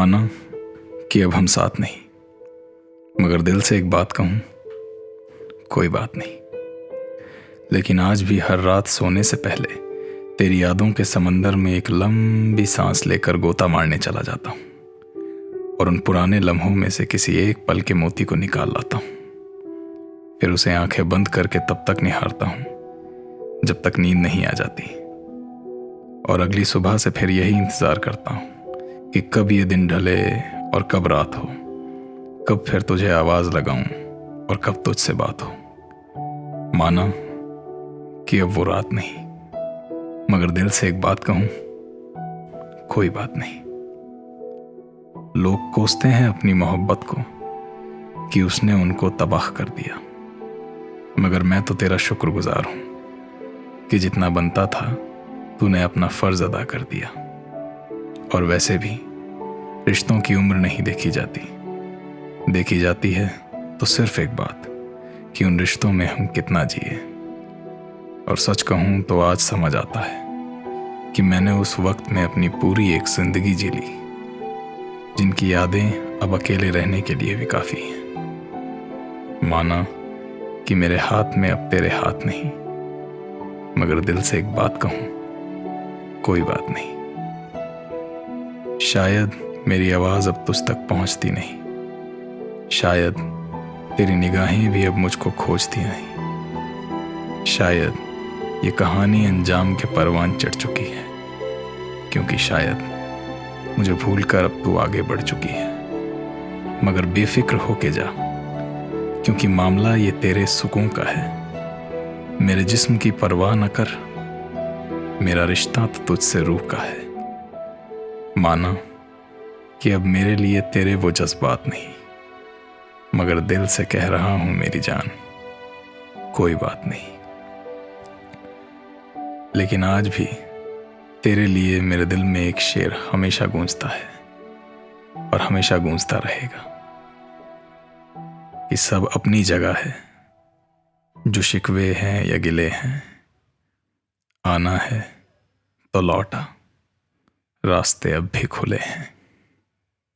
माना कि अब हम साथ नहीं। मगर दिल से एक बात कहूँ, कोई बात नहीं। लेकिन आज भी हर रात सोने से पहले तेरी यादों के समंदर में एक लंबी सांस लेकर गोता मारने चला जाता हूँ और उन पुराने लम्हों में से किसी एक पल के मोती को निकाल लाता हूँ। फिर उसे आँखें बंद करके तब तक निहारता हूँ, जब तक नींद नहीं आ जाती। और अगली सुबह से फिर यही इंतज़ार करता हूँ। कि कब ये दिन ढले और कब रात हो। कब फिर तुझे आवाज़ लगाऊँ और कब तुझसे बात हो। माना कि अब वो रात नहीं, मगर दिल से एक बात कहूँ, कोई बात नहीं। लोग कोसते हैं अपनी मोहब्बत को कि उसने उनको तबाह कर दिया। मगर मैं तो तेरा शुक्रगुजार हूँ कि जितना बनता था, तूने अपना फ़र्ज़ अदा कर दिया। और वैसे भी रिश्तों की उम्र नहीं देखी जाती। देखी जाती है तो सिर्फ़ एक बात, कि उन रिश्तों में हम कितना जिए। और सच कहूँ तो आज समझ आता है, कि मैंने उस वक्त में अपनी पूरी एक ज़िंदगी जी ली, जिनकी यादें अब अकेले रहने के लिए भी काफ़ी हैं। माना कि मेरे हाथ में अब तेरे हाथ नहीं, मगर दिल से एक बात कहूँ, कोई बात नहीं। शायद मेरी आवाज़ अब तुझ तक पहुँचती नहीं। शायद तेरी निगाहें भी अब मुझको खोजती नहीं। शायद ये कहानी अंजाम के परवान चढ़ चुकी है, क्योंकि शायद मुझे भूल कर अब तू आगे बढ़ चुकी है। मगर बेफिक्र होके जा, क्योंकि मामला ये तेरे सुकून का है। मेरे जिस्म की परवाह न कर, मेरा रिश्ता तो तुझसे रूह का है। माना कि अब मेरे लिए तेरे वो जज्बात नहीं, मगर दिल से कह रहा हूँ मेरी जान। कोई बात नहीं। लेकिन आज भी तेरे लिए मेरे दिल में एक शेर हमेशा गूंजता है और हमेशा गूंजता रहेगा कि सब अपनी जगह है, जो शिकवे हैं या गिले हैं, आना है तो लौटा। रास्ते अब भी खुले हैं।